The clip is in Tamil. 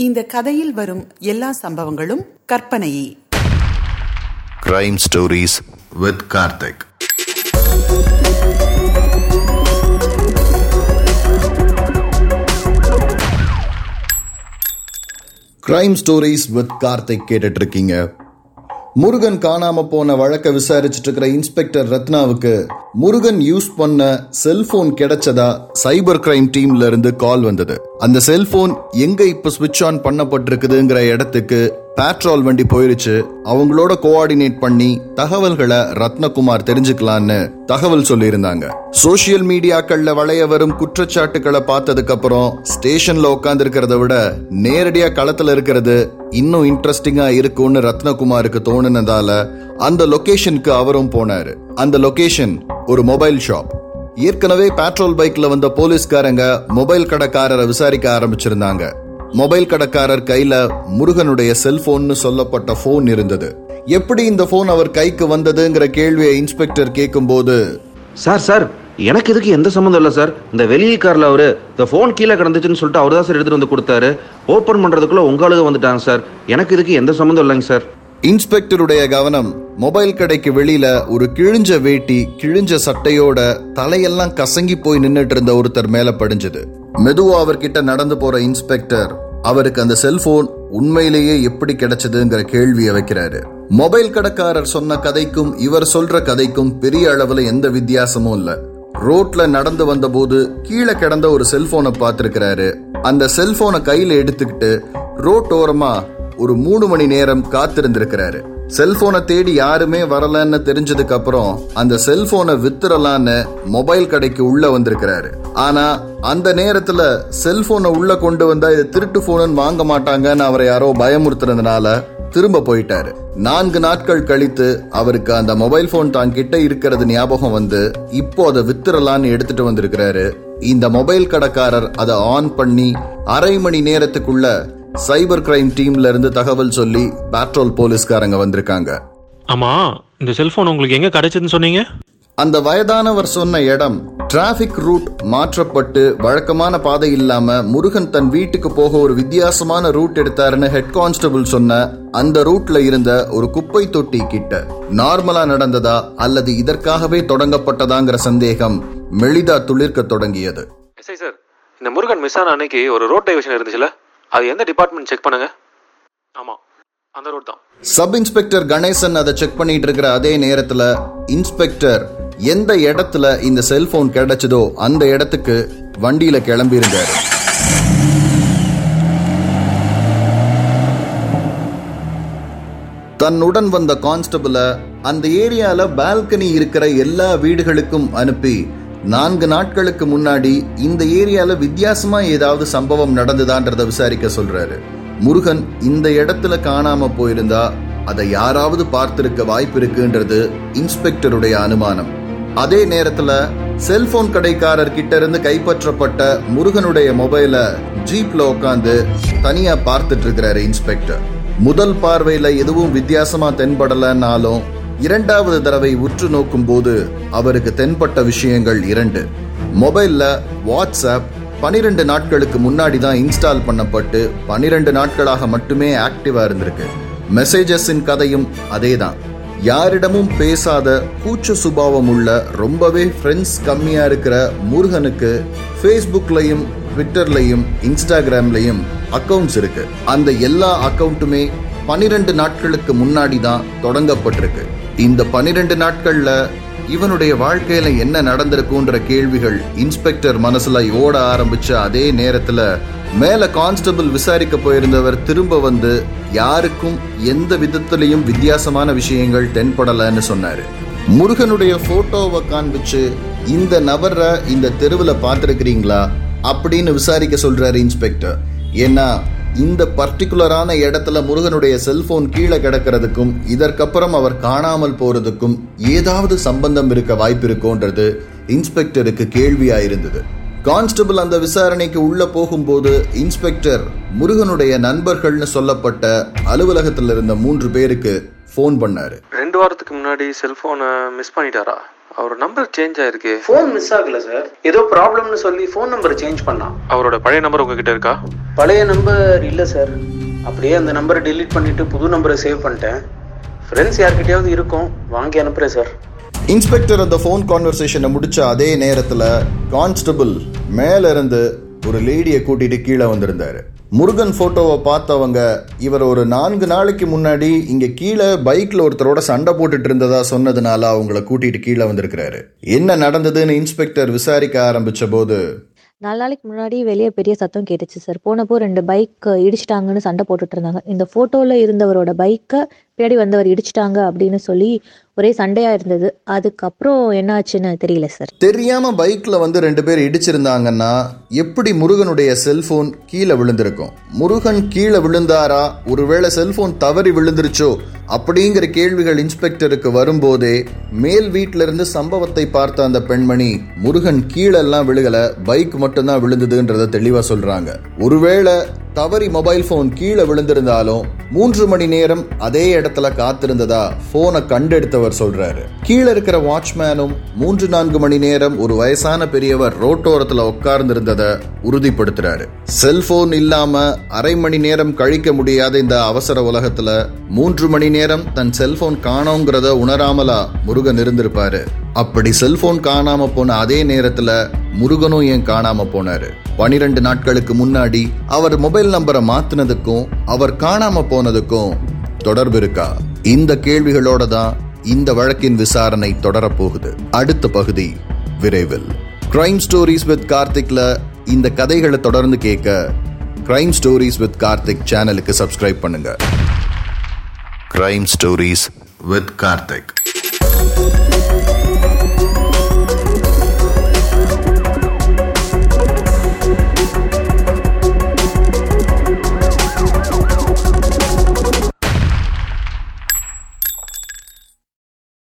இந்த கதையில் வரும் எல்லா சம்பவங்களும் கற்பனையே. Crime stories with Karthik crime stories with Karthik கேட்டுட்டு இருக்கீங்க. முருகன் காணாம போன வழக்க விசாரிச்சுட்டு இருக்கிற இன்ஸ்பெக்டர் ரத்னாவுக்கு முருகன் யூஸ் பண்ண செல்போன் கிடைச்சதா சைபர் கிரைம் டீம்ல இருந்து கால் வந்தது. அந்த செல்போன் எங்க இப்ப சுவிட்ச் ஆன் பண்ணப்பட்டிருக்குதுங்கிற இடத்துக்கு பேட்ரோல் வண்டி போயிருச்சு. அவங்களோட கோஆர்டினேட் பண்ணி தகவல்களை ரத்னகுமார் தெரிஞ்சுக்கலான்னு தகவல் சொல்லியிருந்தாங்க. சோசியல் மீடியாக்கள்ல வளைய வரும் குற்றச்சாட்டுகளை பார்த்ததுக்கு அப்புறம் ஸ்டேஷன்ல உட்கார்ந்து இருக்கிறத விட நேரடியா களத்துல இருக்கிறது இன்னும் இன்ட்ரெஸ்டிங்கா இருக்கும்னு ரத்னகுமாருக்கு தோணுனதால அந்த லொகேஷனுக்கு அவரும் போனாரு. அந்த லொகேஷன் ஒரு மொபைல் ஷாப் ஏற்கனவே பேட்ரோல் பைக்ல வந்த போலீஸ்காரங்க மொபைல் கடைக்காரரை விசாரிக்க ஆரம்பிச்சிருந்தாங்க. மொபைல் கடைக்காரர் கையில முருகனுடைய செல்போன்னு சொல்லப்பட்ட போன் இருந்தது. எப்படி இந்த போன் அவர் கைக்கு வந்ததுங்கிற கேள்வியை இன்ஸ்பெக்டர் கேட்கும்போது சார் சார் எனக்கு இதுக்கு எந்த சம்மந்தம் இல்லை சார். இந்த வெளியே காரில் அவர் இந்த ஃபோன் கீழே கிடந்துச்சுன்னு சொல்லிட்டு அவர் தான் சார் எடுத்துகிட்டு வந்து கொடுத்தாரு. ஓப்பன் பண்ணுறதுக்குள்ளே உங்களுக்கு வந்துட்டாங்க சார். எனக்கு இதுக்கு எந்த சம்மந்தம் இல்லைங்க சார். இன்ஸ்பெக்டருடைய கவனம் மொபைல் கடைக்கு வெளியில ஒரு கிழிஞ்ச வேட்டி கிழிஞ்ச சட்டையோட தலையெல்லாம் கசங்கி போய் நின்னுட்டு இருந்த ஒருத்தர் மேல படிஞ்சது. மெதுவா அவர்கிட்ட நடந்து போற இன்ஸ்பெக்டர் அவருக்கு அந்த செல்போன் உண்மையிலேயே எப்படி கிடைச்சதுங்கிற கேள்வியை வைக்கிறாரு. மொபைல் கடைக்காரர் சொன்ன கதைக்கும் இவர் சொல்ற கதைக்கும் பெரிய அளவுல எந்த வித்தியாசமும் இல்ல. ரோட்ல நடந்து வந்தபோது கீழே கிடந்த ஒரு செல்போனை பார்த்திருக்கிறாரு. அந்த செல்போனை கையில எடுத்துக்கிட்டு ரோட்டோரமா ஒரு மூணு மணி நேரம் காத்திருந்திருக்கிறாரு. செல்போனை தேடி யாருமே வரலன்னு தெரிஞ்சதுக்கு அப்புறம் அந்த செல்போனை வித்துறலான்னு மொபைல் கடைக்கு உள்ள வந்திருக்கிறாரு. ஆனா அந்த நேரத்துல செல்போனை உள்ள கொண்டு வந்தா இது திருட்டு போனுன்னு வாங்க மாட்டாங்கன்னு அவரை யாரோ பயமுறுத்துறதுனால திரும்ப போயிட்டாரு. நான்கு நாட்கள் கழித்து அவருக்கு அந்த மொபைல் போன் தான் கிட்ட இருக்கிறது ஞாபகம் வந்து இப்போ அதை வித்துறலான்னு எடுத்துட்டு வந்திருக்கிறாரு. இந்த மொபைல் கடைக்காரர் அதை ஆன் பண்ணி அரை மணி நேரத்துக்குள்ள சைபர் கிரைம் டீம்ல இருந்து தகவல் சொல்லி பேட்ரோல் போலீஸ்காரங்க வந்திருக்காங்க. ஆமா இந்த செல்போன் உங்களுக்கு எங்க கிடைச்சதுன்னு சொன்னீங்க? அந்த வயதானவர் சொன்ன இடம் டிராபிக் ரூட் மாற்றப்பட்டு வழக்கமான பாதை இல்லாம முருகன் தன் வீட்டுக்கு போக ஒரு வித்தியாசமான ரூட் எடுத்தாருன்னு ஹெட் கான்ஸ்டபிள் சொன்ன அந்த ரூட்ல இருந்த ஒரு குப்பை தொட்டி கிட்ட. நார்மலா நடந்ததா அல்லது இதற்காகவே தொடங்கப்பட்டதாங்கிற சந்தேகம் மெளிதா துளிர்க்க தொடங்கியது. சார் இந்த முருகன் மிஸ் ஆன அன்னைக்கு ஒரு ரோட் டைவர்ஷன் இருந்துச்சுல? அது எந்த டிபார்ட்மெண்ட் செக் பண்ணுங்க? ஆமா அந்த ரோட் தான். சப் இன்ஸ்பெக்டர் கணேசன் அதை செக் பண்ணிட்டு இருக்கிற அதே நேரத்துல இன்ஸ்பெக்டர் எந்த இடத்துல இந்த செல்போன் கிடைச்சதோ அந்த இடத்துக்கு வண்டியில் கிளம்பியிருந்தார். தன்னுடன் வந்த கான்ஸ்டபிள அந்த ஏரியால பால்கனி இருக்கிற எல்லா வீடுகளுக்கும் அனுப்பி நான்கு நாட்களுக்கு முன்னாடி இந்த ஏரியால வித்தியாசமா ஏதாவது சம்பவம் நடந்துதான்றத விசாரிக்க சொல்றாரு. முருகன் இந்த இடத்துல காணாம போயிருந்தா அதை யாராவது பார்த்திருக்க வாய்ப்பு இருக்குன்றது இன்ஸ்பெக்டருடைய அனுமானம். அதே நேரத்துல செல்போன் கடைக்காரர் கிட்ட இருந்து கைப்பற்றப்பட்ட முருகனுடைய மொபைல ஜீப்ல உட்காந்து தனியா பார்த்துட்டு இருக்கிறாரு இன்ஸ்பெக்டர். முதல் பார்வையில எதுவும் வித்தியாசமா தென்படலனாலும் இரண்டாவது தடவை உற்று நோக்கும் போது அவருக்கு தென்பட்ட விஷயங்கள் இரண்டு. மொபைல்ல வாட்ஸ்அப் பனிரெண்டு நாட்களுக்கு முன்னாடி தான் இன்ஸ்டால் பண்ணப்பட்டு பனிரெண்டு நாட்களாக மட்டுமே ஆக்டிவா இருந்திருக்கு. மெசேஜஸின் கதையும் அதேதான். யாரிடமும் பேசாத கூச்ச சுபாவம் உள்ள ரொம்பவே ஃப்ரெண்ட்ஸ் கம்மியா இருக்கிற முருகனுக்கு ஃபேஸ்புக்லையும் ட்விட்டர்லையும் இன்ஸ்டாகிராம்லையும் அக்கவுண்ட்ஸ் இருக்கு. அந்த எல்லா அக்கவுண்ட்டுமே பனிரெண்டு நாட்களுக்கு முன்னாடி தான் தொடங்கப்பட்டிருக்கு. இந்த பன்னிரெண்டு நாட்கள்ல இவனுடைய வாழ்க்கையில என்ன நடந்திருக்குன்ற கேள்விகள் இன்ஸ்பெக்டர் மனசுல ஓட ஆரம்பிச்ச அதே நேரத்துல மேல கான்ஸ்டபிள் விசாரிக்க போயிருந்தவர் திரும்ப வந்து யாருக்கும் எந்த விதத்திலையும் வித்தியாசமான விஷயங்கள் தென்படலன்னு சொன்னாரு. முருகனுடைய போட்டோவை காண்பிச்சு இந்த நபரை இந்த தெருவில் பார்த்துருக்கிறீங்களா? அப்படின்னு விசாரிக்க சொல்றாரு இன்ஸ்பெக்டர். ஏன்னா இந்த பர்டிகுலரான இடத்துல முருகனுடைய செல்போன் கீழே கிடக்கிறதுக்கும் இதற்கப்புறம் அவர் காணாமல் போறதுக்கும் ஏதாவது சம்பந்தம் இருக்க வாய்ப்பு இருக்கோன்றது இன்ஸ்பெக்டருக்கு கேள்வியா இருந்தது. கான்ஸ்டபிள் அந்த விசாரணைக்கு உள்ள போகும்போது இன்ஸ்பெக்டர் முருகனுடைய நண்பர்கள்னு சொல்லப்பட்ட அலுவலகத்தில் இருந்த மூன்று பேருக்கு ஃபோன் பண்ணாரு. ரெண்டு வாரத்துக்கு முன்னாடி செல்போனை மிஸ் பண்ணிட்டாரா? அவர் நம்பர் சேஞ்ச் ஆயிருக்கு. ஃபோன் மிஸ் ஆகல சார் ஏதோ ப்ராப்ளம்னு சொல்லி ஃபோன் நம்பர் சேஞ்ச் பண்ணான் அவரோட பழைய நம்பர் உங்ககிட்ட இருக்கா? பழைய நம்பர் இல்லை சார் அப்படியே அந்த நம்பரை delete பண்ணிட்டு புது நம்பரை சேவ் பண்ணிட்டேன். ஃப்ரெண்ட்ஸ் யார்கிட்டயாவது இருக்கும் வாங்கி அனுப்புகிறேன் சார் இன்ஸ்பெக்டர் அந்த ஃபோன் கான்வர்சேஷனை முடிச்ச அதே நேரத்துல கான்ஸ்டபிள் மேல இருந்து ஒரு லேடியை கூட்டிட்டு கீழே வந்திருந்தாரு. முருகன் ஃபோட்டோவை பார்த்தவங்க இவர் ஒரு நான்கு நாளைக்கு முன்னாடி இங்கே கீழே பைக்கில் ஒருத்தரோட சண்டை போட்டுட்டு இருந்ததா சொன்னதுனால அவங்கள கூட்டிட்டு கீழே வந்திருக்கிறாரு. என்ன நடந்ததுன்னு இன்ஸ்பெக்டர் விசாரிக்க ஆரம்பிச்ச போது நாலு நாளைக்கு முன்னாடி வெளியே பெரிய சத்தம் கேட்டுச்சு சார். போனப்போ ரெண்டு பைக் இடிச்சிட்டாங்கன்னு சண்டை போட்டுட்டு இருந்தாங்க. இந்த ஃபோட்டோவில் இருந்தவரோட பைக்கை பின்னாடி வந்தவர் இடிச்சிட்டாங்க அப்படின்னு சொல்லி ஒரே சண்டையாக இருந்தது. அதுக்கப்புறம் என்ன ஆச்சுன்னு தெரியல சார். தெரியாம பைக்ல வந்து ரெண்டு பேர் இடிச்சிருந்தாங்கன்னா எப்படி முருகனுடைய செல்போன் கீழே விழுந்திருக்கும்? முருகன் கீழே விழுந்தாரா? ஒருவேளை செல்போன் தவறி விழுந்துருச்சோ? அப்படிங்கிற கேள்விகள் இன்ஸ்பெக்டருக்கு வரும்போதே மேல் வீட்டில இருந்து சம்பவத்தை பார்த்த அந்த பெண்மணி முருகன் கீழெல்லாம் விழுகல பைக் மட்டும்தான் விழுந்ததுன்றத தெளிவா சொல்றாங்க. ஒருவேளை தவறி மொபைல் போன் கீழே விழுந்திருந்தாலும் மூன்று மணி நேரம் அதே இடத்துல காத்திருந்ததா போனை கண்டெடுத்தவர் சொல்றாரு. கீழே இருக்கிற வாட்ச்மேனும் மூன்று நான்கு மணி நேரம் ஒரு வயசான பெரியவர் ரோட்டோரத்துல உட்கார்ந்து இருந்ததை உறுதிப்படுத்துறாரு. செல்போன் இல்லாம அரை மணி நேரம் கழிக்க முடியாத இந்த அவசர உலகத்துல மூன்று மணி நேரம் தன் செல்போன் காணோங்கிறத உணராமலா முருகன் இருந்திருப்பாரு. அப்படி செல்போன் காணாம போன அதே நேரத்துல முருகனும் ஏன் காணாம போனாரு? பனிரெண்டு நாட்களுக்கு முன்னாடி அவர் மொபைல் நம்பரை மாத்தினதுக்கும் அவர் காணாம போனதுக்கும் தொடர்பு இருக்கா? இந்த கேள்விகளோட தான் இந்த வழக்கின் விசாரணை தொடரப்போகுது. அடுத்த பகுதி விரைவில். கிரைம் ஸ்டோரிஸ் வித் கார்த்திக்ல இந்த கதைகளை தொடர்ந்து கேட்க கிரைம் ஸ்டோரிஸ் வித் கார்த்திக் சேனலுக்கு சப்ஸ்கிரைப் பண்ணுங்க. Crime stories with Karthik